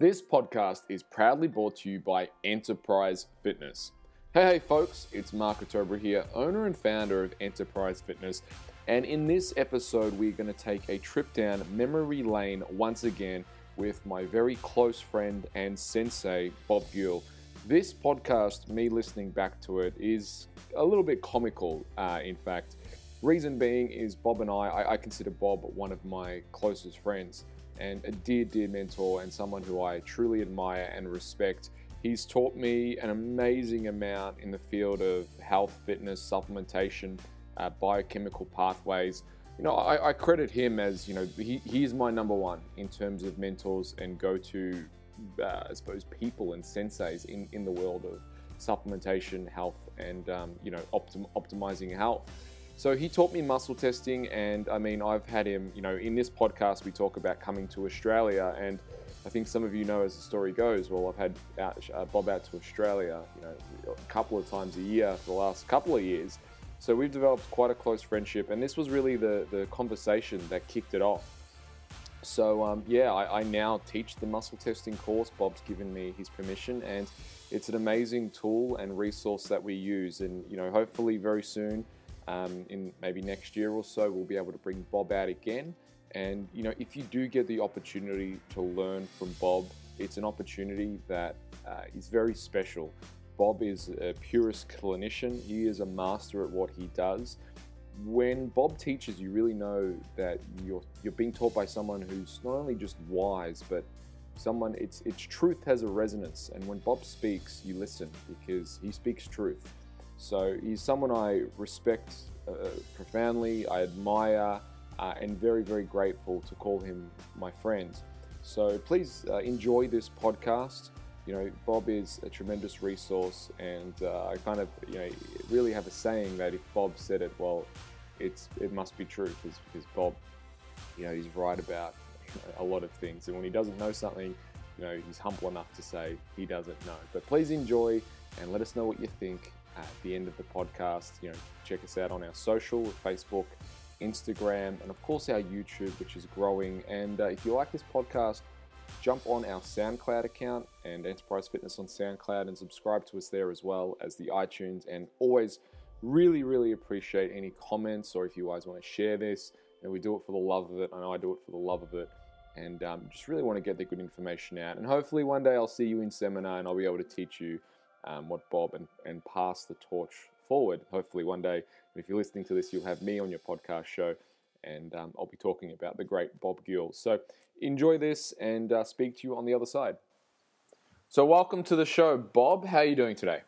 This podcast is proudly brought to you by Enterprise Fitness. Hey, hey, folks, it's Mark here, owner and founder of Enterprise Fitness. And in this episode, we're going to take a trip down memory lane once again with my very close friend and sensei, Bob Guiel. This podcast, me listening back to it, is a little bit comical, uh, in fact. Reason being is Bob and I, I, I consider Bob one of my closest friends and a dear, dear mentor and someone who I truly admire and respect. He's taught me an amazing amount in the field of health, fitness, supplementation, uh, biochemical pathways. You know, I, I, credit him as, you know, he, he's my number one in terms of mentors and go to, uh, I suppose, people and senseis in, in the world of supplementation, health, and, um, you know, optim- optimizing health. So he taught me muscle testing, and I mean, I've had him, you know, in this podcast, we talk about coming to Australia, and I think some of you know as the story goes, well, I've had out, uh, Bob out to Australia, you know, a couple of times a year for the last couple of years. So we've developed quite a close friendship, and this was really the, the conversation that kicked it off. So um, yeah, I, I now teach the muscle testing course. Bob's given me his permission, and it's an amazing tool and resource that we use. And you know, hopefully very soon um, in maybe next year or so, we'll be able to bring Bob out again. And you know, if you do get the opportunity to learn from Bob, it's an opportunity that uh, is very special. Bob is a purist clinician. He is a master at what he does. When Bob teaches, you really know that you're you're being taught by someone who's not only just wise, but someone it's it's truth has a resonance. And when Bob speaks, you listen because he speaks truth. So he's someone I respect uh, profoundly, I admire, uh, and very, very grateful to call him my friend. So please uh, enjoy this podcast. You know, Bob is a tremendous resource, and uh, I kind of, you know, really have a saying that if Bob said it, well, it's it must be true because because Bob, you know, he's right about a lot of things, and when he doesn't know something, you know, he's humble enough to say he doesn't know. But please enjoy and let us know what you think at the end of the podcast. You know, check us out on our social, Facebook, Instagram, and of course our YouTube, which is growing. And uh, if you like this podcast, jump on our SoundCloud account and Enterprise Fitness on SoundCloud and subscribe to us there as well as the iTunes. And always really, really appreciate any comments or if you guys want to share this. And we do it for the love of it. I know I do it for the love of it. And um, just really want to get the good information out. And hopefully one day I'll see you in seminar and I'll be able to teach you um, what Bob and, and pass the torch forward. Hopefully, one day, if you're listening to this, you'll have me on your podcast show, and um, I'll be talking about the great Bob Guiel. So enjoy this, and uh, speak to you on the other side. So, welcome to the show, Bob. How are you doing today?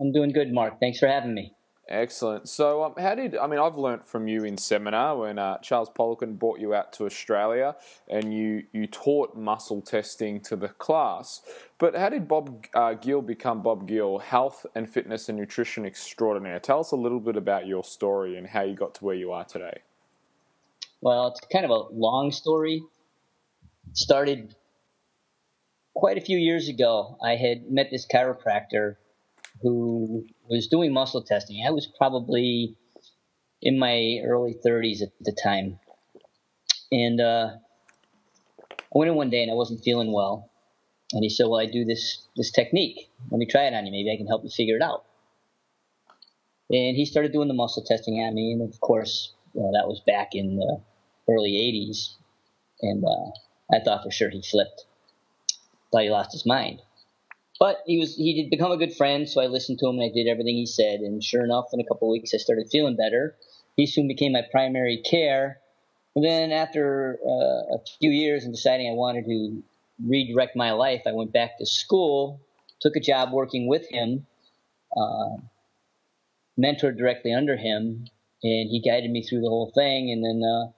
I'm doing good, Mark. Thanks for having me. Excellent. So, um, how did I mean? I've learnt from you in seminar when uh, Charles Poliquin brought you out to Australia, and you you taught muscle testing to the class. But how did Bob uh, Guiel become Bob Guiel, health and fitness and nutrition extraordinaire? Tell us a little bit about your story and how you got to where you are today. Well, it's kind of a long story. It started quite a few years ago. I had met this chiropractor who was doing muscle testing. I was probably in my early 30s at the time. And uh, I went in one day and I wasn't feeling well. And he said, Well, I do this, this technique. Let me try it on you. Maybe I can help you figure it out. And he started doing the muscle testing at me. And of course, that was back in the early 80s. And uh, I thought for sure he flipped. Thought he lost his mind. But he was he did become a good friend, so I listened to him and I did everything he said. And sure enough, in a couple of weeks, I started feeling better. He soon became my primary care. And then after uh, a few years and deciding I wanted to redirect my life, I went back to school, took a job working with him, uh, mentored directly under him, and he guided me through the whole thing. And then uh,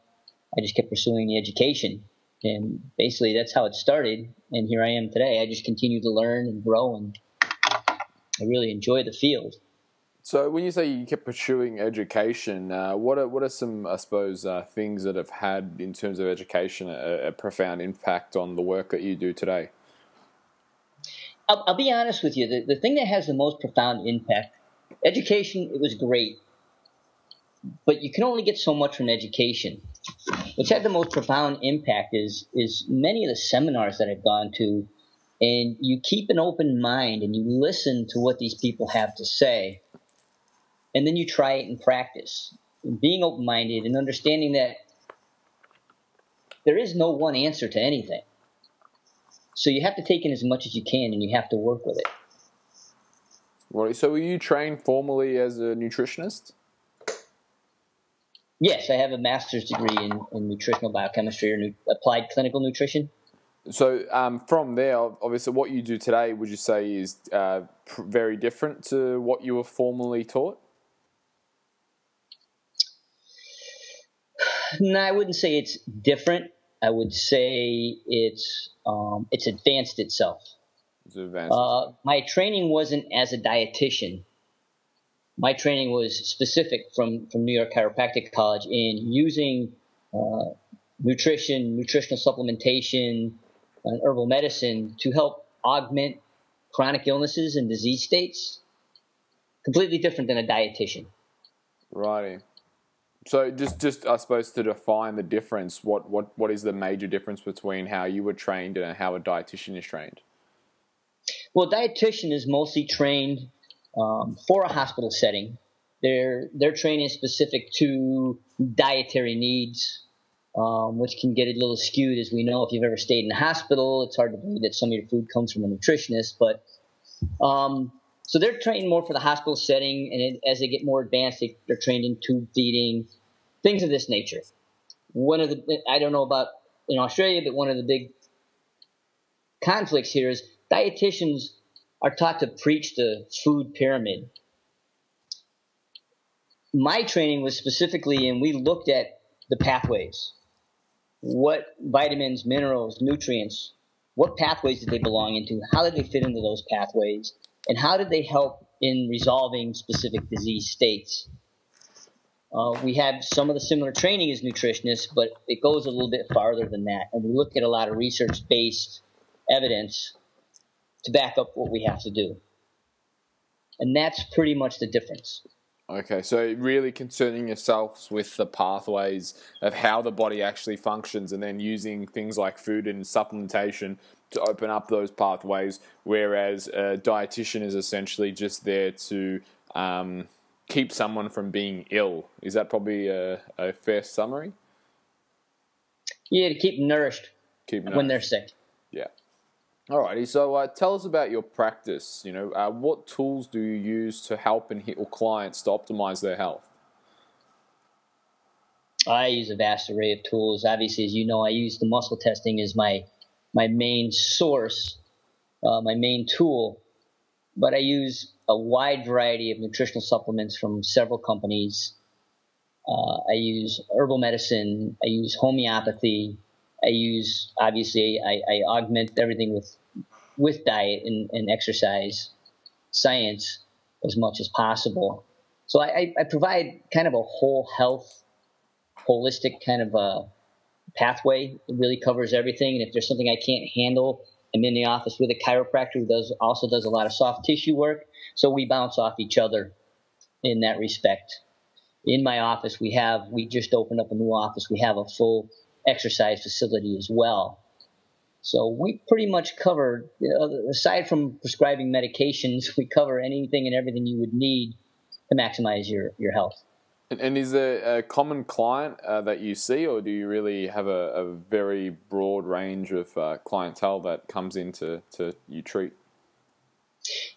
I just kept pursuing the education and basically that's how it started and here i am today i just continue to learn and grow and i really enjoy the field so when you say you kept pursuing education, uh, what are what are some I suppose uh, things that have had in terms of education a, a, profound impact on the work that you do today? I'll, I'll be honest with you. The, the thing that has the most profound impact, education, it was great, but you can only get so much from education. What's had the most profound impact is is many of the seminars that I've gone to, and you keep an open mind and you listen to what these people have to say, and then you try it in practice. And being open minded and understanding that there is no one answer to anything. So you have to take in as much as you can and you have to work with it. Right. So were you trained formally as a nutritionist? Yes, I have a master's degree in, in nutritional biochemistry or nu- applied clinical nutrition. So um, from there, obviously, what you do today, would you say is uh, pr- very different to what you were formerly taught? No, I wouldn't say it's different. I would say it's um, it's advanced itself. It's advanced. Uh, my training wasn't as a dietitian my training was specific from, from New York Chiropractic College in using uh, nutrition, nutritional supplementation, and herbal medicine to help augment chronic illnesses and disease states. Completely different than a dietitian. Righty. So just, just I suppose to define the difference, what, what, what is the major difference between how you were trained and how a dietitian is trained? Well, a dietitian is mostly trained um, for a hospital setting. Their their training is specific to dietary needs, um, which can get a little skewed, as we know. If you've ever stayed in a hospital, it's hard to believe that some of your food comes from a nutritionist. But um, so they're trained more for the hospital setting, and it, as they get more advanced, they, they're trained in tube feeding, things of this nature. One of the I don't know about in Australia, but one of the big conflicts here is dietitians are taught to preach the food pyramid. My training was specifically, and we looked at the pathways. What vitamins, minerals, nutrients, what pathways did they belong into? How did they fit into those pathways? And how did they help in resolving specific disease states? Uh, we have some of the similar training as nutritionists, but it goes a little bit farther than that. And we look at a lot of research based evidence to back up what we have to do. And that's pretty much the difference. Okay, so really concerning yourselves with the pathways of how the body actually functions and then using things like food and supplementation to open up those pathways, whereas a dietitian is essentially just there to um, keep someone from being ill. Is that probably a, a fair summary? Yeah, to keep nourished Keep when they're sick. Yeah. Alrighty, so uh, tell us about your practice. You know, uh, what tools do you use to help and heal clients to optimize their health? I use a vast array of tools. Obviously, as you know, I use the muscle testing as my my main source, uh, my main tool. But I use a wide variety of nutritional supplements from several companies. Uh, I use herbal medicine. I use homeopathy. I use obviously I, I augment everything with with diet and, and, exercise science as much as possible. So I, I, provide kind of a whole health, holistic kind of a pathway. It really covers everything. And if there's something I can't handle, I'm in the office with a chiropractor who does also does a lot of soft tissue work. So we bounce off each other in that respect. In my office, we have we just opened up a new office. We have a full exercise facility as well. So we pretty much cover, aside from prescribing medications, we cover anything and everything you would need to maximize your, your health. And, and is there a common client uh, that you see, or do you really have a, a very broad range of uh, clientele that comes into to you treat?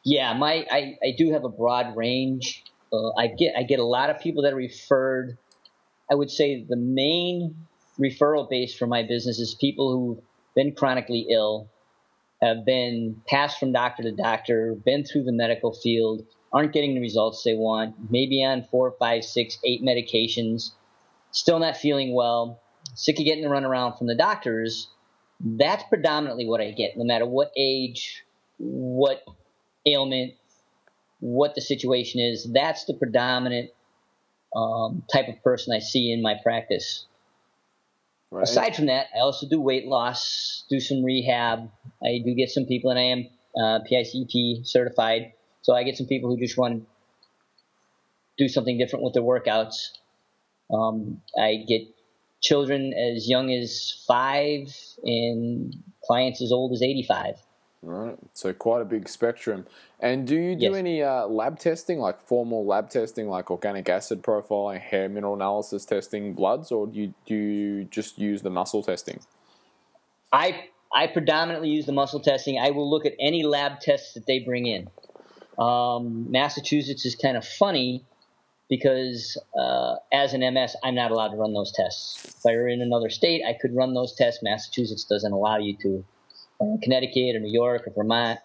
Yeah, my I, I do have a broad range. Uh, I get I get a lot of people that are referred. I would say the main referral base for my business is people who've been chronically ill, have been passed from doctor to doctor, been through the medical field, aren't getting the results they want, maybe on four, five, six, eight medications, still not feeling well, sick of getting the runaround from the doctors. That's predominantly what I get, no matter what age, what ailment, what the situation is. That's the predominant um, type of person I see in my practice. Right. Aside from that, I also do weight loss, do some rehab. I do get some people, and I am uh, PICP certified, so I get some people who just want to do something different with their workouts. Um, I get children as young as five and clients as old as 85. Right. So quite a big spectrum. And do you do Yes. any uh, lab testing, like formal lab testing, like organic acid profiling, hair mineral analysis testing, bloods, or do you, do you just use the muscle testing? I I predominantly use the muscle testing. I will look at any lab tests that they bring in. Um, Massachusetts is kind of funny because uh, as an MS, I'm not allowed to run those tests. If I were in another state, I could run those tests. Massachusetts doesn't allow you to. Uh, Connecticut or New York or Vermont,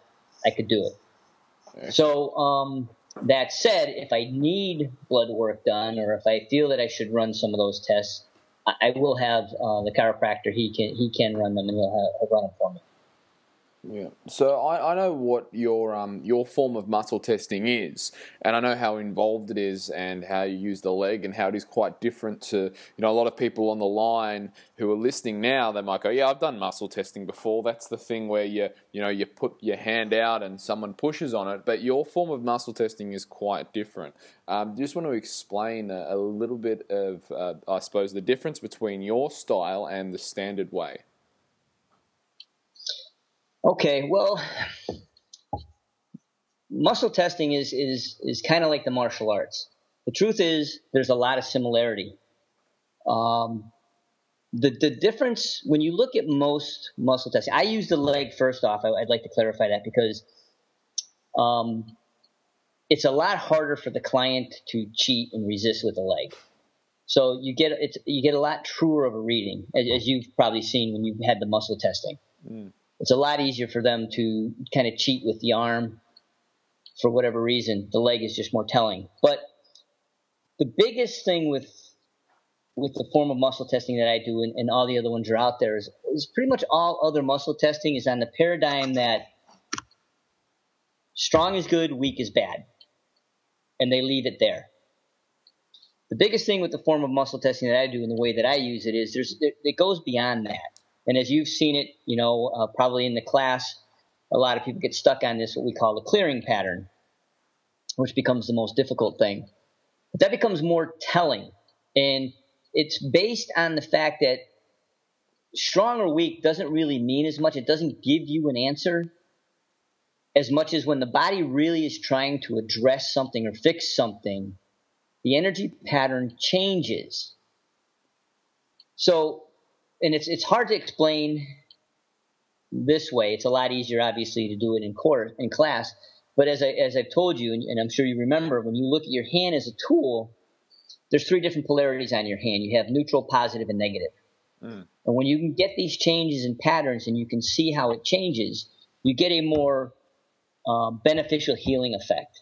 I could do it. So um, that said, if I need blood work done or if I feel that I should run some of those tests, I, I will have uh, the chiropractor. He can he can run them and he'll, have, he'll run them for me. Yeah. So I, I know what your um your form of muscle testing is, and I know how involved it is, and how you use the leg, and how it is quite different to you know a lot of people on the line who are listening now. They might go, "Yeah, I've done muscle testing before." That's the thing where you you know you put your hand out and someone pushes on it, but your form of muscle testing is quite different. Um, just want to explain a, a little bit of uh, I suppose the difference between your style and the standard way. Okay, well, muscle testing is is is kind of like the martial arts. The truth is, there's a lot of similarity. Um, the the difference when you look at most muscle testing, I use the leg first off. I, I'd like to clarify that because um, it's a lot harder for the client to cheat and resist with the leg. So you get it's you get a lot truer of a reading, as, as you've probably seen when you've had the muscle testing it's a lot easier for them to kind of cheat with the arm for whatever reason. The leg is just more telling. But the biggest thing with with the form of muscle testing that I do and, and all the other ones are out there is, is pretty much all other muscle testing is on the paradigm that strong is good, weak is bad. And they leave it there. The biggest thing with the form of muscle testing that I do and the way that I use it is there's it, it goes beyond that. And as you've seen it, you know, uh, probably in the class, a lot of people get stuck on this, what we call the clearing pattern, which becomes the most difficult thing. But that becomes more telling. And it's based on the fact that strong or weak doesn't really mean as much. It doesn't give you an answer as much as when the body really is trying to address something or fix something, the energy pattern changes. So, and it's it's hard to explain this way. It's a lot easier, obviously, to do it in course in class. But as I as I've told you, and, and I'm sure you remember, when you look at your hand as a tool, there's three different polarities on your hand. You have neutral, positive, and negative. Mm. And when you can get these changes and patterns, and you can see how it changes, you get a more um, beneficial healing effect.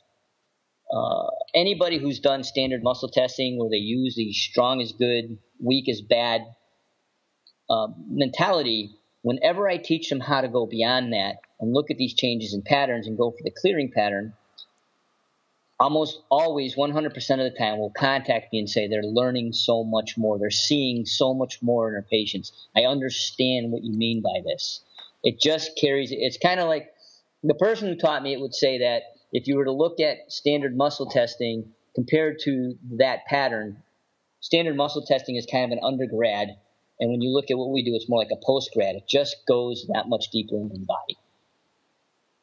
Uh, anybody who's done standard muscle testing where they use the strong is good, weak is bad uh, mentality, whenever I teach them how to go beyond that and look at these changes in patterns and go for the clearing pattern, almost always 100% of the time will contact me and say they're learning so much more. They're seeing so much more in their patients. I understand what you mean by this. It just carries, it's kind of like the person who taught me it would say that if you were to look at standard muscle testing compared to that pattern, standard muscle testing is kind of an undergrad. And when you look at what we do, it's more like a post grad. It just goes that much deeper into the body.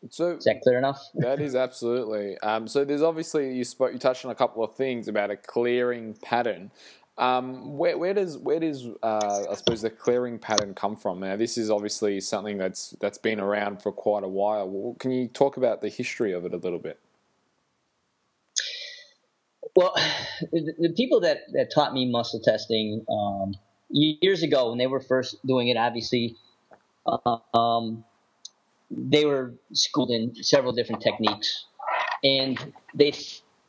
So Is that clear enough? That is absolutely. Um, so there's obviously you spoke, you touched on a couple of things about a clearing pattern. Um, where, where does where does uh, I suppose the clearing pattern come from? Now this is obviously something that's that's been around for quite a while. Can you talk about the history of it a little bit? Well, the, the people that, that taught me muscle testing um, years ago when they were first doing it, obviously, uh, um, they were schooled in several different techniques, and they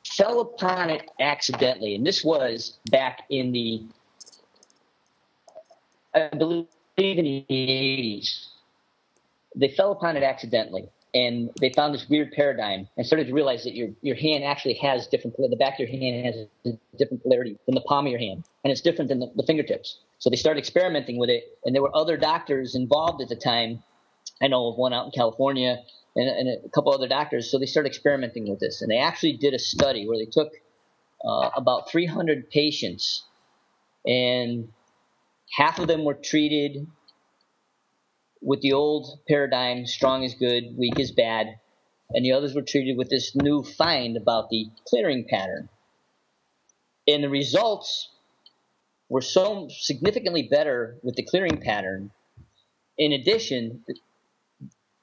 fell upon it accidentally. And this was back in the, I believe, in the 80s. They fell upon it accidentally and they found this weird paradigm and started to realize that your, your hand actually has different the back of your hand has a different polarity than the palm of your hand and it's different than the, the fingertips. So they started experimenting with it and there were other doctors involved at the time. I know of one out in california and, and a couple other doctors. So they started experimenting with this and they actually did a study where they took uh, about 300 patients and half of them were treated with the old paradigm strong is good, weak is bad, and the others were treated with this new find about the clearing pattern. And the results were so significantly better with the clearing pattern. In addition,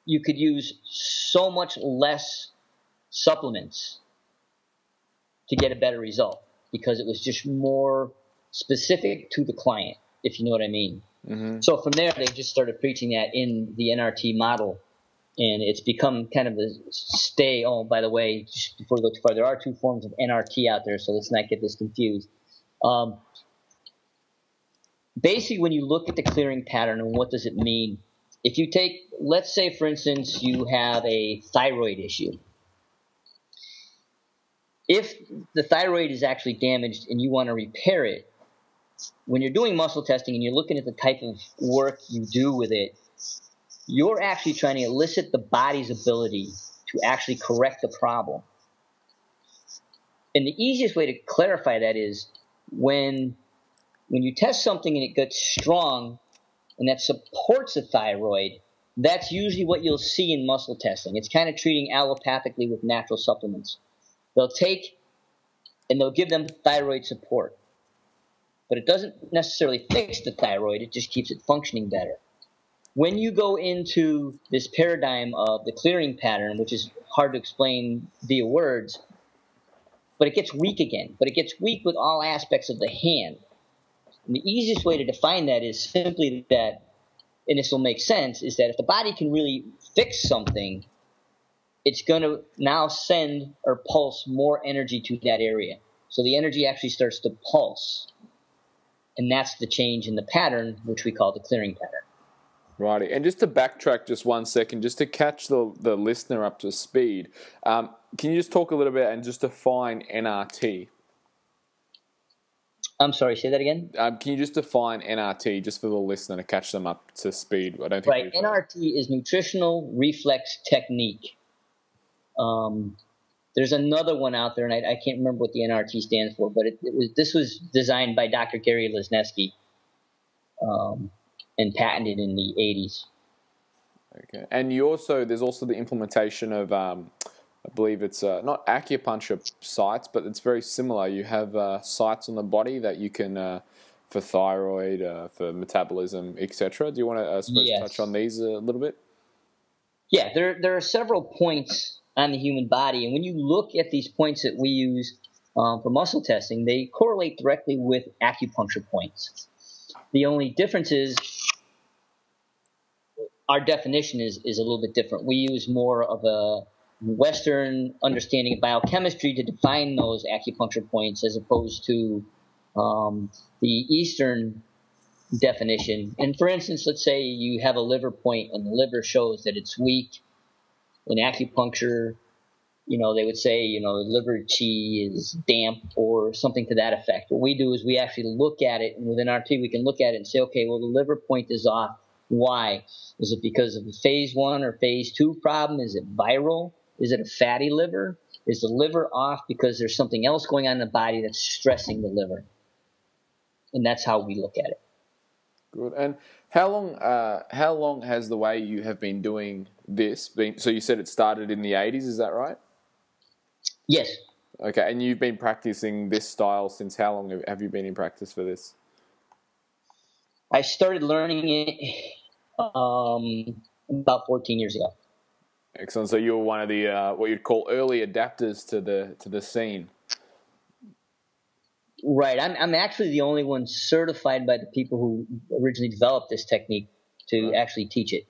you could use so much less supplements to get a better result because it was just more specific to the client, if you know what I mean. Mm-hmm. So from there, they just started preaching that in the NRT model, and it's become kind of the stay. Oh, by the way, just before we go too far, there are two forms of NRT out there, so let's not get this confused. Um, basically, when you look at the clearing pattern and what does it mean, if you take, let's say, for instance, you have a thyroid issue. If the thyroid is actually damaged and you want to repair it, when you're doing muscle testing and you're looking at the type of work you do with it, you're actually trying to elicit the body's ability to actually correct the problem. And the easiest way to clarify that is when when you test something and it gets strong and that supports the thyroid, that's usually what you'll see in muscle testing. It's kind of treating allopathically with natural supplements. They'll take and they'll give them thyroid support but it doesn't necessarily fix the thyroid, it just keeps it functioning better. When you go into this paradigm of the clearing pattern, which is hard to explain via words, but it gets weak again, but it gets weak with all aspects of the hand. And the easiest way to define that is simply that, and this will make sense, is that if the body can really fix something, it's going to now send or pulse more energy to that area. So the energy actually starts to pulse. And that's the change in the pattern, which we call the clearing pattern. Righty. And just to backtrack just one second, just to catch the, the listener up to speed, um, can you just talk a little bit and just define NRT? I'm sorry, say that again. Um, can you just define NRT just for the listener to catch them up to speed? I don't think right. NRT is nutritional reflex technique. Um, there's another one out there, and I, I, can't remember what the NRT stands for, but it, it was this was designed by Dr. Gary Lesniewski um, and patented in the 80s. Okay, and you also there's also the implementation of um, I believe it's uh, not acupuncture sites, but it's very similar. You have uh, sites on the body that you can uh, for thyroid, uh, for metabolism, etc. Do you want to uh, yes. touch on these a little bit? Yeah, there there are several points on the human body. And when you look at these points that we use um, for muscle testing, they correlate directly with acupuncture points. The only difference is our definition is, is a little bit different. We use more of a Western understanding of biochemistry to define those acupuncture points as opposed to um, the Eastern definition. And for instance, let's say you have a liver point and the liver shows that it's weak in acupuncture, you know, they would say, you know, the liver chi is damp or something to that effect. What we do is we actually look at it, and with NRT, we can look at it and say, okay, well, the liver point is off. Why? Is it because of a phase one or phase two problem? Is it viral? Is it a fatty liver? Is the liver off because there's something else going on in the body that's stressing the liver? And that's how we look at it. Good. And how long? Uh, how long has the way you have been doing this been? So you said it started in the eighties. Is that right? Yes. Okay, and you've been practicing this style since how long have you been in practice for this? I started learning it um, about 14 years ago. Excellent. So you were one of the uh, what you'd call early adapters to the to the scene. Right. I'm, I'm actually the only one certified by the people who originally developed this technique to actually teach it,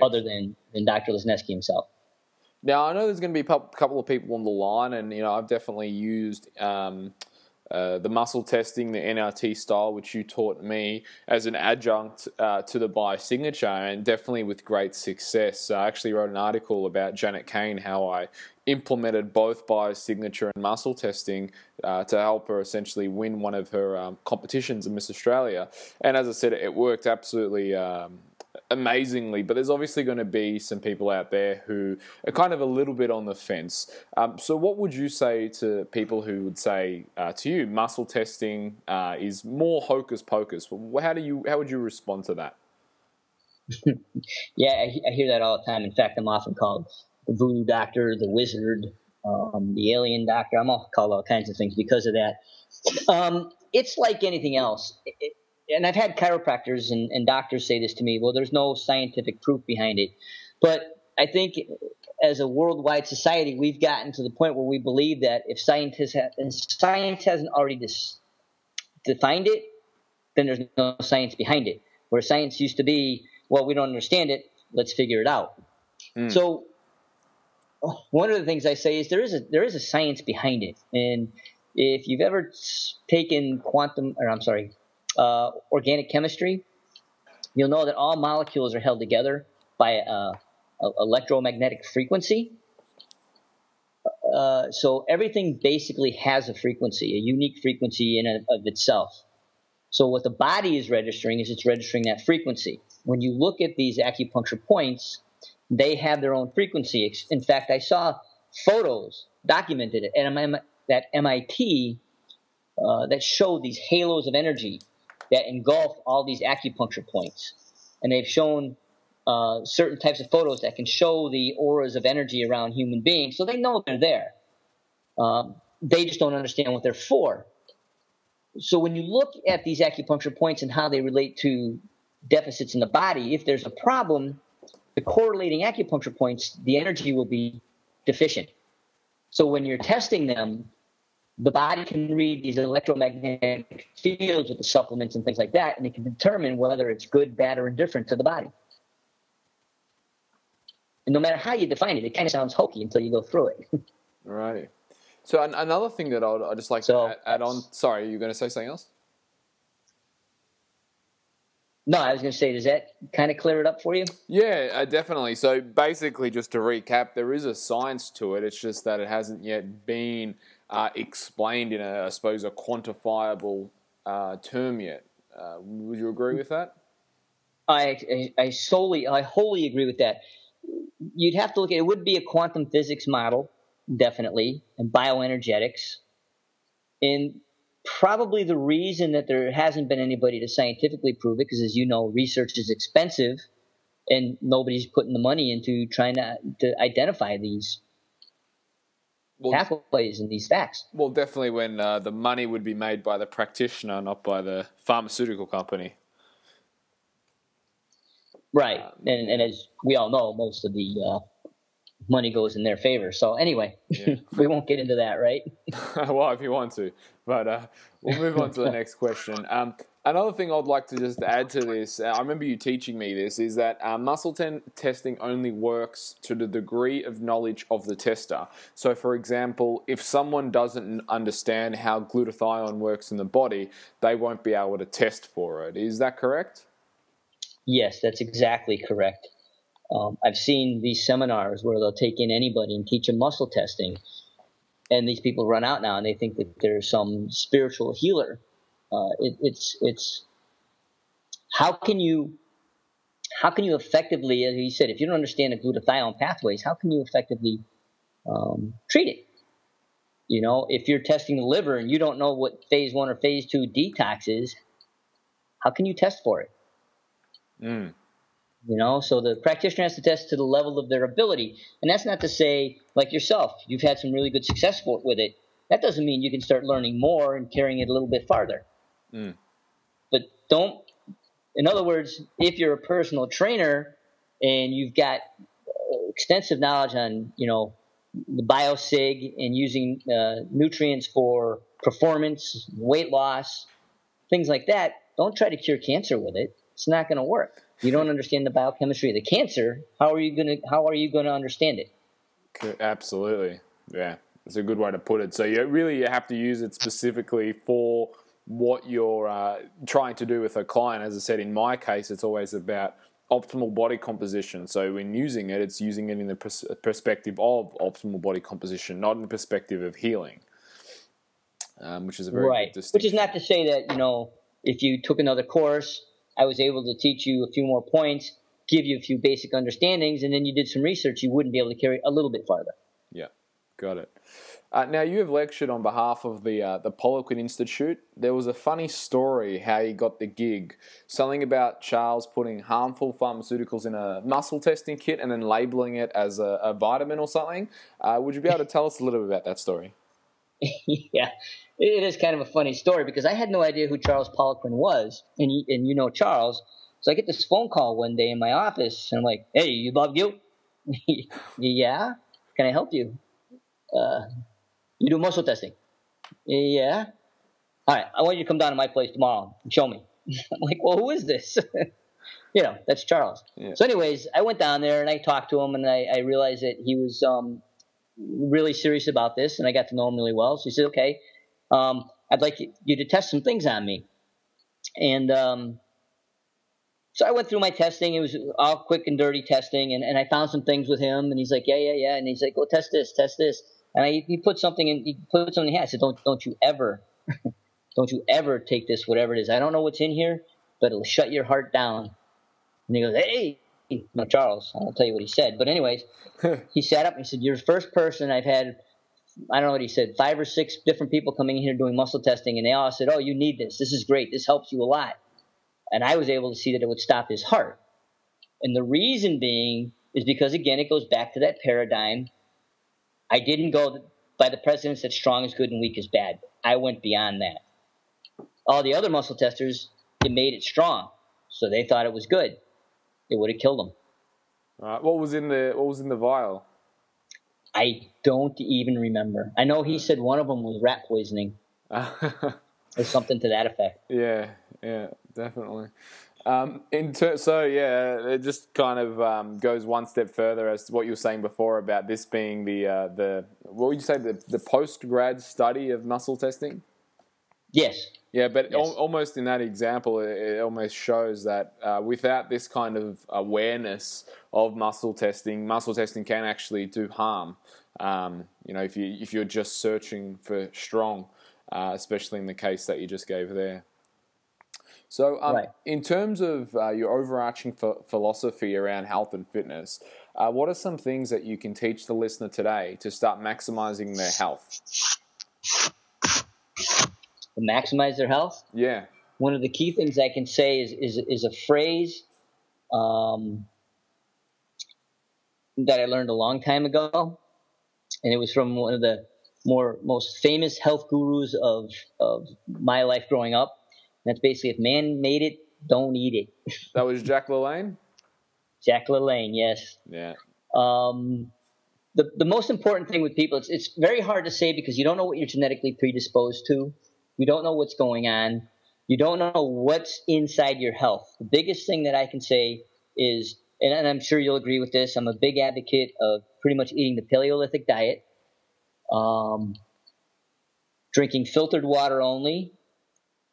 other than, than Dr. Lesniewski himself. Now, I know there's going to be a couple of people on the line, and you know I've definitely used um, uh, the muscle testing, the NRT style, which you taught me as an adjunct uh, to the biosignature, and definitely with great success. I actually wrote an article about Janet Kane, how I implemented both biosignature and muscle testing uh, to help her essentially win one of her um, competitions in Miss Australia. And as I said, it worked absolutely. Um, amazingly, but there's obviously going to be some people out there who are kind of a little bit on the fence. Um, so, what would you say to people who would say uh, to you, muscle testing uh, is more hocus pocus? How do you how would you respond to that? yeah, I, I, hear that all the time. In fact, I'm often called voodoo doctor, the wizard, um, the alien doctor. I'm called all kinds of things because of that. Um, it's like anything else. It, and I've had chiropractors and, and doctors say this to me. Well, there's no scientific proof behind it, but I think as a worldwide society, we've gotten to the point where we believe that if scientists have, and science hasn't already dis, defined it, then there's no science behind it. Where science used to be, well, we don't understand it, let's figure it out. Mm. So one of the things I say is there is a there is a science behind it, and if you've ever taken quantum, or I'm sorry, uh, organic chemistry, you'll know that all molecules are held together by a, a electromagnetic frequency. Uh, so everything basically has a frequency, a unique frequency in and of itself. So what the body is registering is it's registering that frequency. When you look at these acupuncture points, they have their own frequency. In fact, I saw photos documented at MIT uh, that showed these halos of energy that engulf all these acupuncture points. And they've shown uh, certain types of photos that can show the auras of energy around human beings, so they know they're there. Um, they just don't understand what they're for. So when you look at these acupuncture points and how they relate to deficits in the body, if there's a problem, the correlating acupuncture points, the energy will be deficient. So when you're testing them, the body can read these electromagnetic fields with the supplements and things like that, and it can determine whether it's good, bad, or indifferent to the body. And no matter how you define it, it kind of sounds hokey until you go through it. right. So another thing that I'd, I'd just like so, to add, add on. Sorry, are you going to say something else? No, I was going to say, does that kind of clear it up for you? Yeah, uh, definitely. So basically, just to recap, there is a science to it. It's just that it hasn't yet been uh, explained in a, I suppose, a quantifiable uh, term yet. Uh, would you agree with that? I, I, I solely, I wholly agree with that. You'd have to look at it. Would be a quantum physics model, definitely, and bioenergetics, and probably the reason that there hasn't been anybody to scientifically prove it, because as you know, research is expensive, and nobody's putting the money into trying to, to identify these well, pathways and these facts. Well, definitely when uh, the money would be made by the practitioner, not by the pharmaceutical company. Right, um, and, and as we all know, most of the uh, money goes in their favor. So anyway, yeah. we won't get into that, right? well, if you want to, but uh, we'll move on to the next question. Um, another thing I'd like to just add to this, uh, I remember you teaching me this, is that uh, muscle ten- testing only works to the degree of knowledge of the tester. So, for example, if someone doesn't understand how glutathione works in the body, they won't be able to test for it. Is that correct? Yes, that's exactly correct. Um, I've seen these seminars where they'll take in anybody and teach them muscle testing, and these people run out now and they think that they're some spiritual healer. Uh, it, it's it's how can you how can you effectively, as you said, if you don't understand the glutathione pathways, how can you effectively um, treat it? You know, if you're testing the liver and you don't know what phase one or phase two detox is, how can you test for it? Mm. You know, so the practitioner has to test to the level of their ability. And that's not to say, like yourself, you've had some really good success with it. That doesn't mean you can start learning more and carrying it a little bit farther. Mm. But don't, in other words, if you're a personal trainer and you've got extensive knowledge on, you know, the biosig and using uh, nutrients for performance, weight loss, things like that, don't try to cure cancer with it. It's not going to work you don't understand the biochemistry of the cancer, how are you gonna how are you gonna understand it? Absolutely, yeah, it's a good way to put it. So you really you have to use it specifically for what you're uh, trying to do with a client. As I said, in my case, it's always about optimal body composition. So when using it, it's using it in the pers- perspective of optimal body composition, not in the perspective of healing. Um, which is a very right. Which is not to say that you know if you took another course I was able to teach you a few more points give you a few basic understandings, and then you did some research, you wouldn't be able to carry a little bit farther. Yeah, got it. Uh, now you have lectured on behalf of the uh, the Poliquin Institute. There was a funny story how you got the gig. Something about Charles putting harmful pharmaceuticals in a muscle testing kit and then labeling it as a, a vitamin or something. Uh, would you be able to tell us a little bit about that story? yeah, it is kind of a funny story because I had no idea who Charles Poliquin was, and you, and you know Charles. So I get this phone call one day in my office, and I'm like, "Hey, you Bob Guiel? yeah, can I help you? Uh, you do muscle testing? Yeah. All right, I want you to come down to my place tomorrow and show me. I'm like, well, who is this? you know, that's Charles. Yeah. So, anyways, I went down there and I talked to him, and I, I realized that he was um, really serious about this, and I got to know him really well. So he said, okay, um, I'd like you to test some things on me. And um, so I went through my testing. It was all quick and dirty testing, and, and I found some things with him. And he's like, yeah, yeah, yeah. And he's like, go test this, test this. And I, he put something in, he put something in here. I said, don't, don't you ever, don't you ever take this, whatever it is. I don't know what's in here, but it'll shut your heart down. And he goes, hey, no, Charles. I'll tell you what he said. But anyways, he sat up and he said, "You're the first person I've had. I don't know what he said. Five or six different people coming in here doing muscle testing, and they all said, "Oh, you need this. This is great. This helps you a lot." And I was able to see that it would stop his heart. And the reason being is because again, it goes back to that paradigm I didn't go by the precedence that strong is good and weak is bad. I went beyond that. All the other muscle testers, it made it strong, so they thought it was good. It would have killed them. Right. What was in the What was in the vial? I don't even remember. I know he said one of them was rat poisoning, or something to that effect. Yeah, yeah, definitely. Um, ter- so yeah, it just kind of um, goes one step further as to what you were saying before about this being the uh, the what would you say the the post grad study of muscle testing? Yes. Yeah, but yes. al- almost in that example, it, it almost shows that uh, without this kind of awareness of muscle testing, muscle testing can actually do harm. Um, you know, if you if you're just searching for strong, uh, especially in the case that you just gave there. So, um, right. in terms of uh, your overarching ph- philosophy around health and fitness, uh, what are some things that you can teach the listener today to start maximizing their health? To maximize their health? Yeah. One of the key things I can say is is, is a phrase um, that I learned a long time ago, and it was from one of the more most famous health gurus of of my life growing up that's basically if man made it, don't eat it. that was Jack LaLanne. Jack LaLanne, yes. Yeah. Um, the the most important thing with people, it's it's very hard to say because you don't know what you're genetically predisposed to. You don't know what's going on. You don't know what's inside your health. The biggest thing that I can say is, and, I'm sure you'll agree with this. I'm a big advocate of pretty much eating the Paleolithic diet. Um, drinking filtered water only,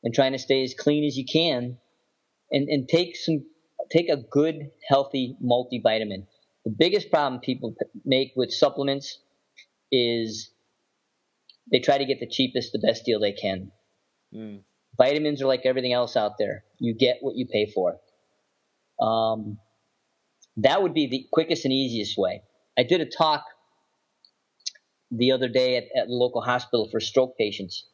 and trying to stay as clean as you can and, and take some take a good healthy multivitamin the biggest problem people make with supplements is they try to get the cheapest the best deal they can mm. vitamins are like everything else out there you get what you pay for um, that would be the quickest and easiest way i did a talk the other day at, at the local hospital for stroke patients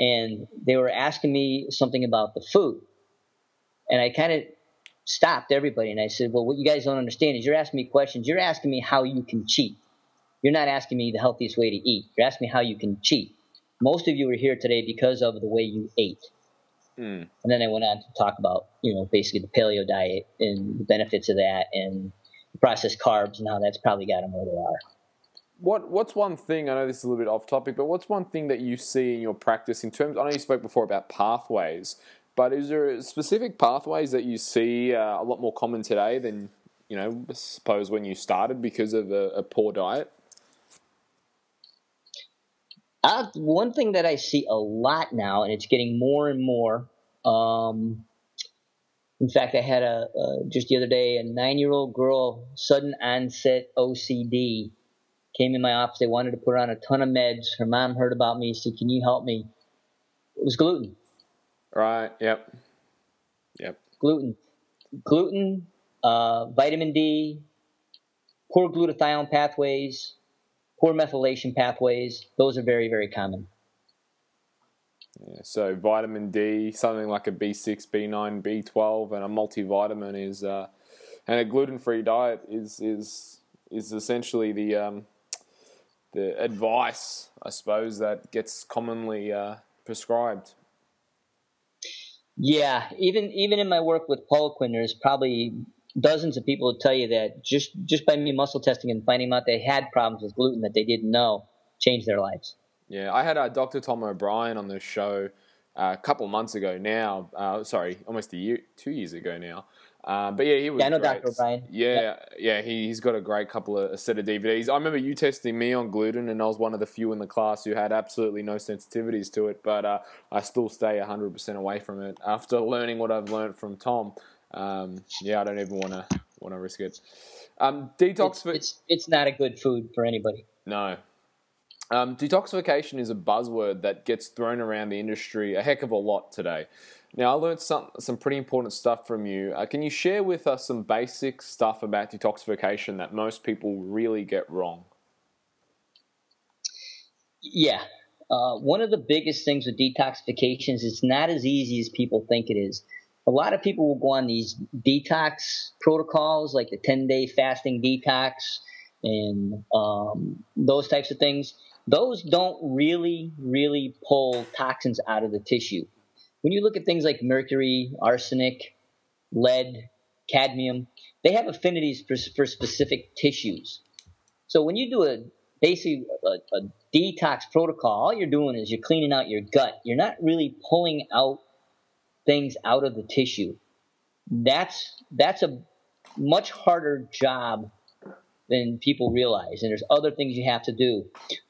and they were asking me something about the food. And I kind of stopped everybody and I said, Well, what you guys don't understand is you're asking me questions. You're asking me how you can cheat. You're not asking me the healthiest way to eat. You're asking me how you can cheat. Most of you are here today because of the way you ate. Mm. And then I went on to talk about, you know, basically the paleo diet and the benefits of that and processed carbs and how that's probably got them where they are what what's one thing? I know this is a little bit off topic, but what's one thing that you see in your practice in terms? I know you spoke before about pathways, but is there specific pathways that you see uh, a lot more common today than you know? I suppose when you started because of a, a poor diet. Uh, one thing that I see a lot now, and it's getting more and more. Um, in fact, I had a, a just the other day a nine-year-old girl sudden onset OCD came in my office. They wanted to put her on a ton of meds. Her mom heard about me, said, "Can you help me?" It was gluten. Right. Yep. Yep. Gluten. Gluten uh, vitamin D, poor glutathione pathways, poor methylation pathways. Those are very, very common. Yeah, so vitamin D, something like a B6, B9, B12, and a multivitamin is, uh, and a gluten-free diet is is is essentially the um, the advice, I suppose, that gets commonly uh, prescribed. Yeah, even even in my work with Poliquin, there's probably dozens of people tell you that just just by me muscle testing and finding out they had problems with gluten that they didn't know changed their lives. Yeah, I had uh, Dr. Tom O'Bryan on the show uh, a couple months ago now. Uh, sorry, almost a year, two years ago now. Uh, but yeah, he was. Yeah, I know great. Dr. O'Bryan. Yeah, yep. yeah, he, has got a great couple of a set of DVDs. I remember you testing me on gluten, and I was one of the few in the class who had absolutely no sensitivities to it. But uh, I still stay 100% away from it after learning what I've learned from Tom. Um, yeah, I don't even want to want to risk it. Um, detox. It's, for, it's it's not a good food for anybody. No, um, detoxification is a buzzword that gets thrown around the industry a heck of a lot today. Now, I learned some, some pretty important stuff from you. Uh, can you share with us some basic stuff about detoxification that most people really get wrong? Yeah. Uh, one of the biggest things with detoxification is it's not as easy as people think it is. A lot of people will go on these detox protocols, like the 10 day fasting detox and um, those types of things those don't really, really pull toxins out of the tissue. When you look at things like mercury, arsenic, lead, cadmium, they have affinities for, for specific tissues. So when you do a basically a, a detox protocol, all you're doing is you're cleaning out your gut. You're not really pulling out things out of the tissue. That's that's a much harder job than people realize. And there's other things you have to do.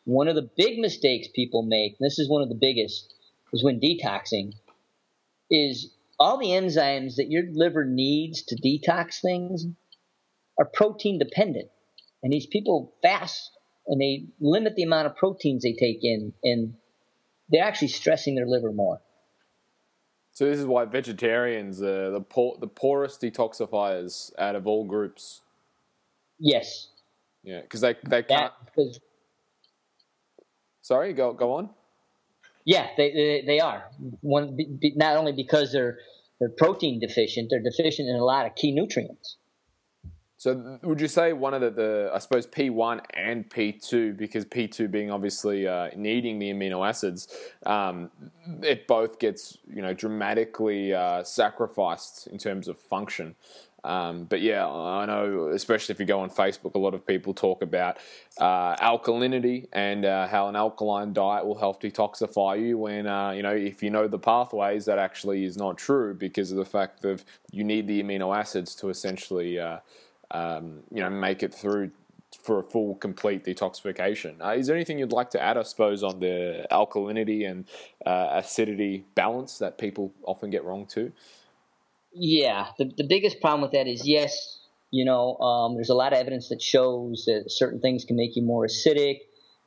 One of the big mistakes people make, this is one of the biggest, is when detoxing, is all the enzymes that your liver needs to detox things are protein dependent. And these people fast and they limit the amount of proteins they take in, and they're actually stressing their liver more. So this is why vegetarians are the poor, the poorest detoxifiers out of all groups. Yes. Yeah, because they they can't. That, Sorry, go go on. Yeah, they they, they are one not only because they're they're protein deficient, they're deficient in a lot of key nutrients. So would you say one of the, the I suppose P1 and P2 because P2 being obviously uh, needing the amino acids, um, it both gets you know dramatically uh, sacrificed in terms of function. Um, but yeah, I know, especially if you go on Facebook, a lot of people talk about uh, alkalinity and uh, how an alkaline diet will help detoxify you. When uh, you know, if you know the pathways, that actually is not true because of the fact that you need the amino acids to essentially, uh, um, you know, make it through for a full, complete detoxification. Uh, is there anything you'd like to add, I suppose, on the alkalinity and uh, acidity balance that people often get wrong too? Yeah, the, the biggest problem with that is yes, you know, um, there's a lot of evidence that shows that certain things can make you more acidic,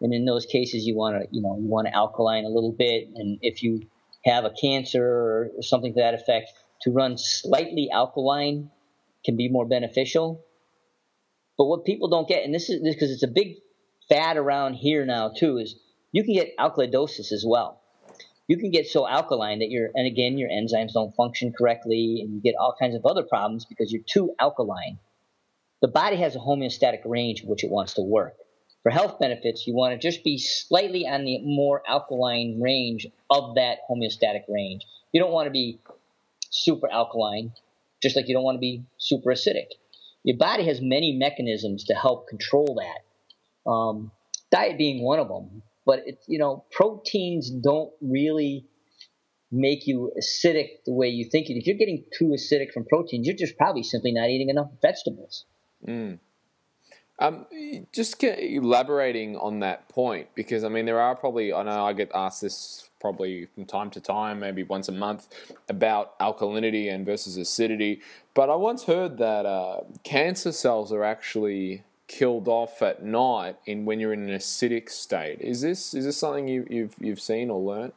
and in those cases, you want to, you know, you want to alkaline a little bit, and if you have a cancer or something to that effect, to run slightly alkaline can be more beneficial. But what people don't get, and this is because it's a big fad around here now too, is you can get alkalosis as well. You can get so alkaline that your and again your enzymes don't function correctly and you get all kinds of other problems because you're too alkaline. The body has a homeostatic range in which it wants to work. For health benefits you want to just be slightly on the more alkaline range of that homeostatic range. You don't want to be super alkaline just like you don't want to be super acidic your body has many mechanisms to help control that um, diet being one of them but it's you know proteins don't really make you acidic the way you think it. If you're getting too acidic from proteins, you're just probably simply not eating enough vegetables. Mm. Um, just elaborating on that point, because I mean, there are probably, I know I get asked this probably from time to time, maybe once a month, about alkalinity and versus acidity. But I once heard that uh, cancer cells are actually killed off at night in when you're in an acidic state. Is this is this something you, you've you've seen or learnt?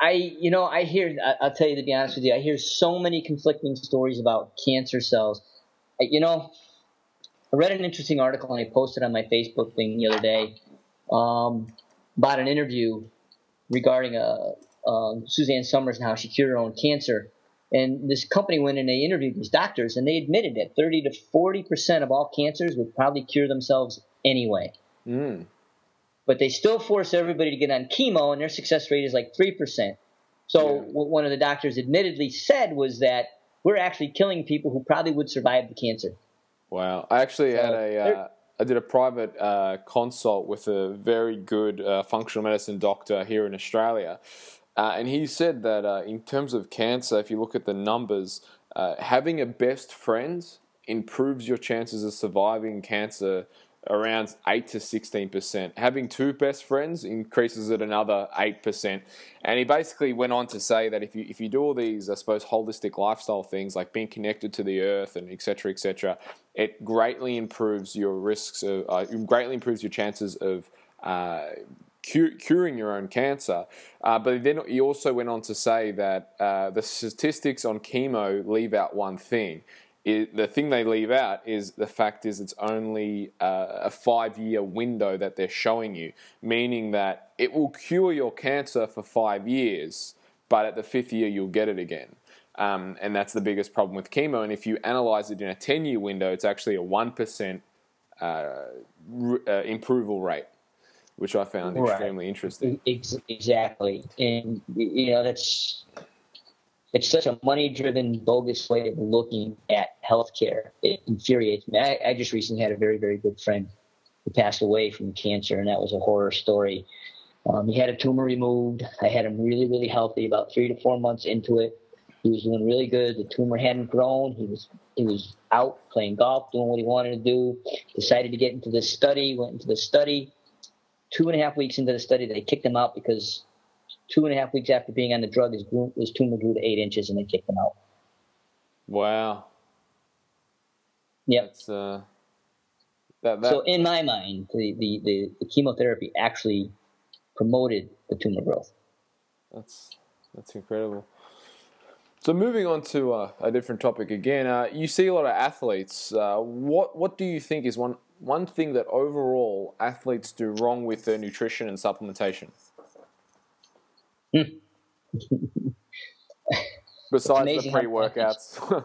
I, you know, I hear. I, will tell you to be honest with you, I hear so many conflicting stories about cancer cells. You know, I read an interesting article and I posted on my Facebook thing the other day um, about an interview regarding uh, um, Suzanne Somers and how she cured her own cancer. And this company went and they interviewed these doctors, and they admitted that 30 to 40 percent of all cancers would probably cure themselves anyway. Mm. But they still force everybody to get on chemo, and their success rate is like 3 percent. So yeah. what one of the doctors admittedly said was that we're actually killing people who probably would survive the cancer. Wow! I actually so had a. Uh, I did a private uh, consult with a very good uh, functional medicine doctor here in Australia, uh, and he said that uh, in terms of cancer, if you look at the numbers, uh, having a best friend improves your chances of surviving cancer around 8 to 16%. Having two best friends increases it another 8%. And he basically went on to say that if you, if you do all these, I suppose, holistic lifestyle things like being connected to the earth and etc. etc., it greatly improves your risks, of, uh, greatly improves your chances of uh, curing your own cancer. Uh, but then he also went on to say that uh, the statistics on chemo leave out one thing it, the thing they leave out is the fact is it's only uh, a five year window that they're showing you, meaning that it will cure your cancer for five years, but at the fifth year you'll get it again. Um, and that's the biggest problem with chemo. And if you analyze it in a 10 year window, it's actually a 1% uh, uh, improval rate, which I found right. extremely interesting. Exactly. And, you know, that's it's such a money driven, bogus way of looking at healthcare. It infuriates me. I, I, just recently had a very, very good friend who passed away from cancer, and that was a horror story. Um, he had a tumor removed. I had him really, really healthy about three to four months into it. He was doing really good. The tumor hadn't grown. He was he was out playing golf, doing what he wanted to do. Decided to get into the study. Went into the study. Two and a half weeks into the study, they kicked him out because two and a half weeks after being on the drug, his, his tumor grew to eight inches, and they kicked him out. Wow. Yep. That's, uh, that, that... So in my mind, the, the, the, the, chemotherapy actually promoted the tumor growth. That's that's incredible. So moving on to uh, a different topic again, uh, you see a lot of athletes. Uh, what what do you think is one one thing that overall athletes do wrong with their nutrition and supplementation? Besides the pre workouts.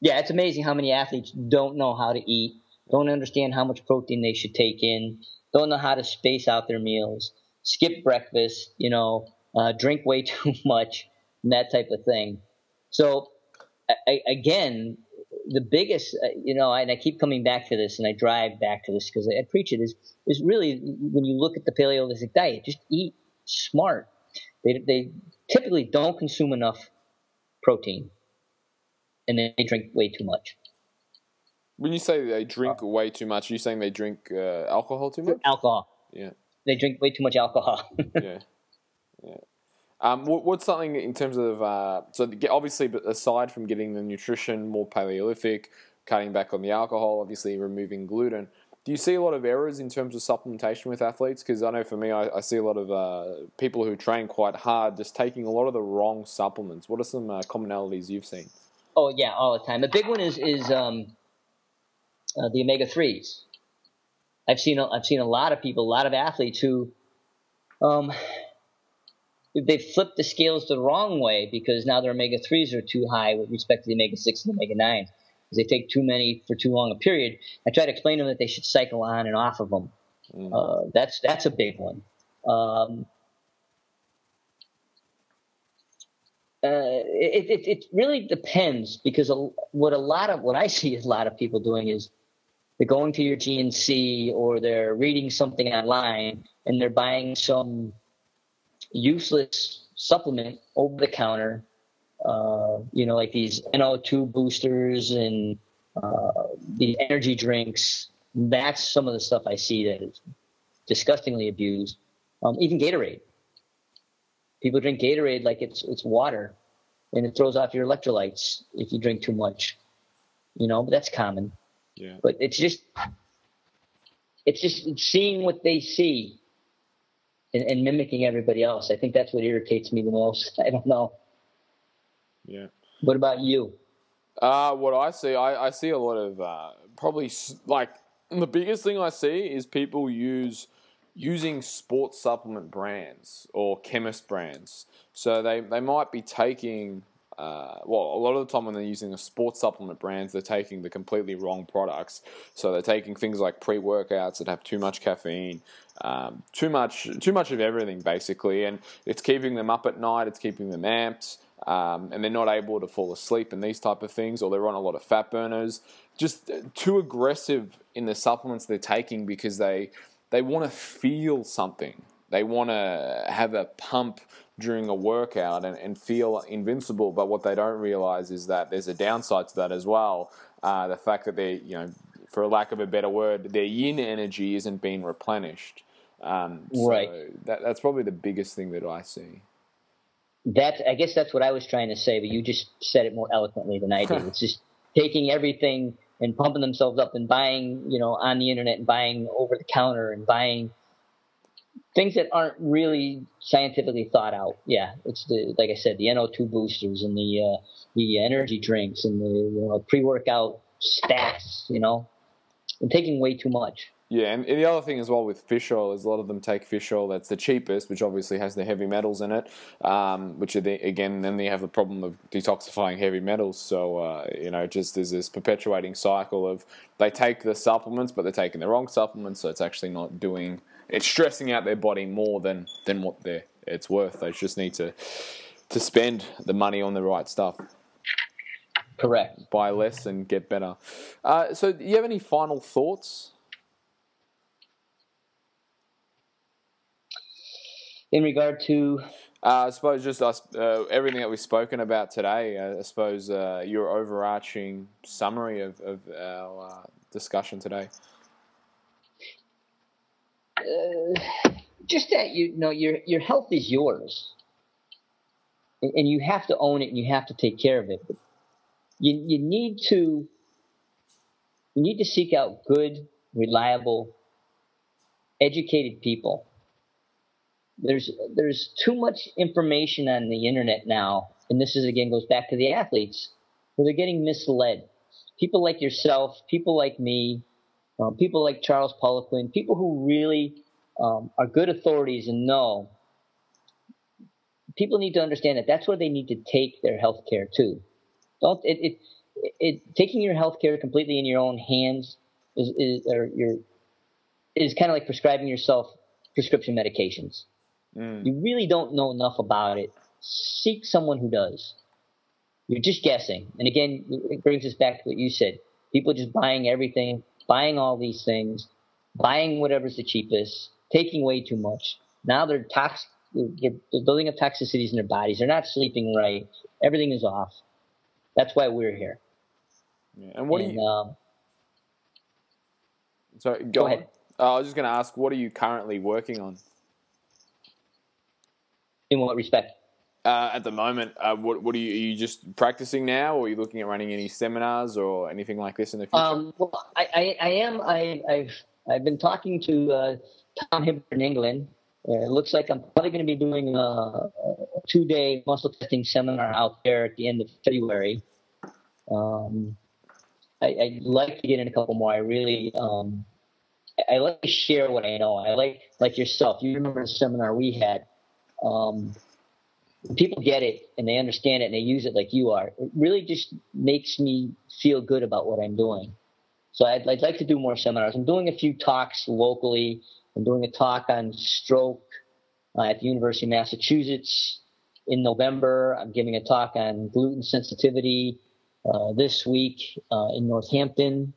yeah, it's amazing how many athletes don't know how to eat, don't understand how much protein they should take in, don't know how to space out their meals, skip breakfast, you know, uh, drink way too much, and that type of thing. So, I, again, the biggest, uh, you know, and I keep coming back to this, and I drive back to this because I, I preach it is is really when you look at the Paleolithic diet, just eat smart. They, they typically don't consume enough protein and they drink way too much. When you say they drink uh, way too much, are you saying they drink uh, alcohol too much? Alcohol. Yeah. They drink way too much alcohol. yeah. Yeah. Um, what, what's something in terms of uh, so obviously, aside from getting the nutrition more Paleolithic, cutting back on the alcohol, obviously removing gluten. Do you see a lot of errors in terms of supplementation with athletes? Because I know for me, I, I see a lot of uh, people who train quite hard just taking a lot of the wrong supplements. What are some uh, commonalities you've seen? Oh yeah, all the time. The big one is is um, uh, the omega threes. I've seen a, I've seen a lot of people, a lot of athletes who um, they flip the scales the wrong way because now their omega threes are too high with respect to the omega six and omega nine because they take too many for too long a period. I try to explain to them that they should cycle on and off of them. Mm. Uh, that's that's a big one. Um, uh, it, it, it really depends because a, what a lot of what I see a lot of people doing is they're going to your GNC or they're reading something online and they're buying some useless supplement over the counter uh, you know, like these NO2 boosters and uh, the energy drinks. That's some of the stuff I see that is disgustingly abused. Um, even Gatorade. People drink Gatorade like it's it's water, and it throws off your electrolytes if you drink too much. You know, but that's common. Yeah. But it's just it's just seeing what they see and, and mimicking everybody else. I think that's what irritates me the most. I don't know. Yeah. What about you? Uh, what I see, I, I see a lot of uh, probably like the biggest thing I see is people use using sports supplement brands or chemist brands. So they, they might be taking uh, well, a lot of the time when they're using the sports supplement brands, they're taking the completely wrong products. So they're taking things like pre-workouts that have too much caffeine, um, too much, too much of everything basically, and it's keeping them up at night. It's keeping them amped, um, and they're not able to fall asleep and these type of things, or they're on a lot of fat burners. Just too aggressive in the supplements they're taking because they they want to feel something. They want to have a pump during a workout and, and feel invincible. But what they don't realize is that there's a downside to that as well. Uh, the fact that they, you know, for lack of a better word, their yin energy isn't being replenished. Um, right. that, that's probably the biggest thing that I see. That's, I guess that's what I was trying to say, but you just said it more eloquently than I did. it's just taking everything and pumping themselves up and buying, you know, on the internet and buying over the counter and buying things that aren't really scientifically thought out. Yeah, it's the like I said, the NO2 boosters and the uh, the energy drinks and the you know, pre-workout stats. You know, and taking way too much. Yeah, and the other thing as well with fish oil is a lot of them take fish oil that's the cheapest, which obviously has the heavy metals in it, um, which are the, again then they have the problem of detoxifying heavy metals. So uh, you know, just there's this perpetuating cycle of they take the supplements, but they're taking the wrong supplements, so it's actually not doing it's stressing out their body more than than what they it's worth. They just need to to spend the money on the right stuff. Correct. Buy less and get better. Uh, so, do you have any final thoughts? In regard to, uh, I suppose just us, uh, everything that we've spoken about today. Uh, I suppose uh, your overarching summary of, of our uh, discussion today. Uh, just that you know your your health is yours, and, and, you have to own it and you have to take care of it. But you you need to you need to seek out good, reliable, educated people. There's there's too much information on the internet now, and this is again goes back to the athletes where they're getting misled. People like yourself, people like me, um, people like Charles Poliquin, people who really um, are good authorities and know. People need to understand that that's where they need to take their health care to. Don't it, it, it taking your health care completely in your own hands is, is or your is kind of like prescribing yourself prescription medications. Mm. You really don't know enough about it. Seek someone who does. You're just guessing. And again, it brings us back to what you said. People just buying everything buying all these things, buying whatever's the cheapest, taking way too much. Now they're toxic. They're, they're building up toxicities in their bodies. They're not sleeping right. Everything is off. That's why we're here. Yeah. And what and, do you? Um, Sorry, go, go ahead. Uh, I was just going to ask, what are you currently working on? In what respect? Uh, at the moment, uh, what, what are you, are you just practicing now, or are you looking at running any seminars or anything like this in the future? Um, well, I, I, I am. I, have I've been talking to uh, Tom Hibbert in England. it looks like I'm probably going to be doing a, a two-day muscle testing seminar out there at the end of February. Um, I, would like to get in a couple more. I really, um, I like to share what I know. I like, like yourself. You remember the seminar we had. Um, people get it and they understand it and they use it like you are, it really just makes me feel good about what I'm doing. So I'd, I'd like to do more seminars. I'm doing a few talks locally. I'm doing a talk on stroke uh, at the University of Massachusetts in November. I'm giving a talk on gluten sensitivity uh, this week uh, in Northampton.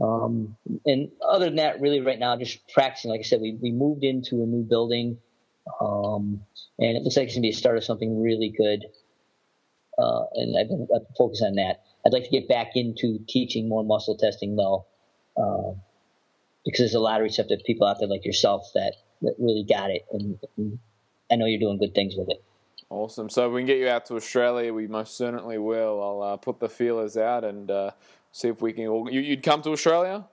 Um, and other than that, really right now, just practicing. Like I said, we, we moved into a new building um, and it looks like it's going to be a start of something really good. Uh, and I've been, I've been focused on that. I'd like to get back into teaching more muscle testing though, uh, because there's a lot of receptive people out there like yourself that, that really got it. And, and I know you're doing good things with it. Awesome. So if we can get you out to Australia, we most certainly will. I'll uh, put the feelers out and uh, see if we can. All... You, would come to Australia?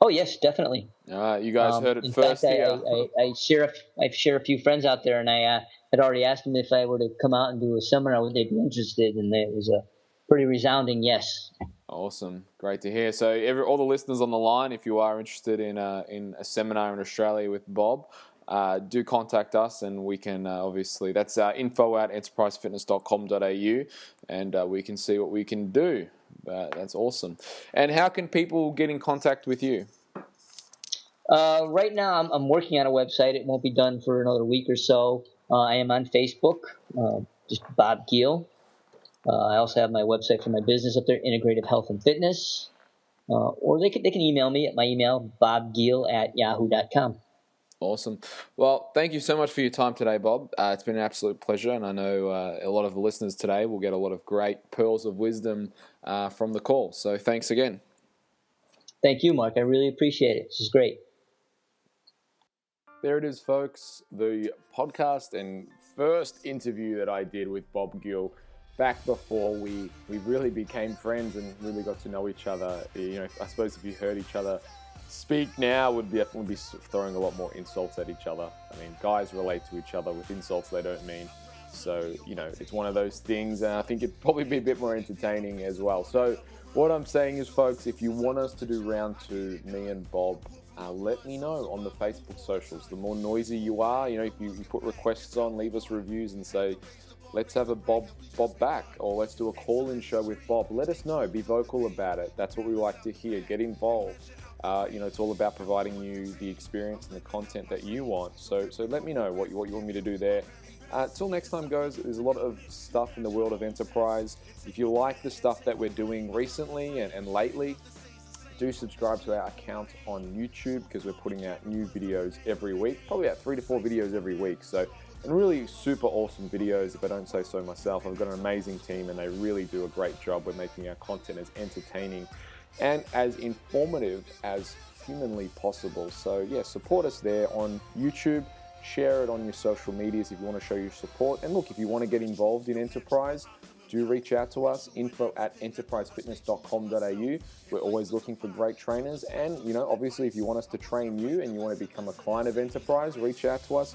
Oh yes, definitely. Uh, you guys um, heard it first fact, here. I, I, I, share a, I share a few friends out there, and I uh, had already asked them if I were to come out and do a seminar, would they be interested? And it was a pretty resounding yes. Awesome, great to hear. So, every, all the listeners on the line, if you are interested in uh, in a seminar in Australia with Bob, uh, do contact us and we can uh, obviously that's uh, info at enterprisefitness.com.au and uh, we can see what we can do that's awesome. And how can people get in contact with you? Uh, right now I'm, I'm, working on a website. It won't be done for another week or so. Uh, i am on facebook just bob guiel i also have my website for my business up there integrative health and fitness. Or they can, they can email me at my email bobguiel at yahoo.com Awesome. Well, thank you so much for your time today, Bob. Uh, it's been an absolute pleasure, and I know uh, a lot of the listeners today will get a lot of great pearls of wisdom uh, from the call. So thanks again. Thank you, Mark. I really appreciate it. This is great. There it is, folks. The podcast and first interview that I did with Bob Guiel back before we, we really became friends and really got to know each other. You know, I suppose if you heard each other speak now would be definitely be throwing a lot more insults at each other. I mean, guys relate to each other with insults they don't mean. So, you know, it's one of those things, and I think it'd probably be a bit more entertaining as well. So, what I'm saying is, folks, if you want us to do round two, me and Bob, uh, let me know on the Facebook socials. The more noisy you are, you know, if you, you put requests on, leave us reviews and say, let's have a Bob Bob back, or let's do a call-in show with Bob. Let us know. Be vocal about it. That's what we like to hear. Get involved. Uh, you know, it's all about providing you the experience and the content that you want. So, so let me know what you, what you want me to do there. Uh, till next time, guys, there's a lot of stuff in the world of enterprise. If you like the stuff that we're doing recently and, and lately, do subscribe to our account on YouTube because we're putting out new videos every week, probably about three to four videos every week. So, and really super awesome videos, if I don't say so myself. I've got an amazing team and they really do a great job with making our content as entertaining and as informative as humanly possible. So, yeah, support us there on YouTube. Share it on your social medias if you want to show your support. And look, if you want to get involved in enterprise, do reach out to us info at enterprisefitness.com.au we're always looking for great trainers and you know obviously if you want us to train you and you want to become a client of enterprise reach out to us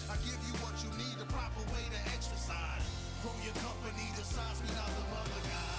I give you what you need, the proper way to exercise. Grow your company the size not the mother guy.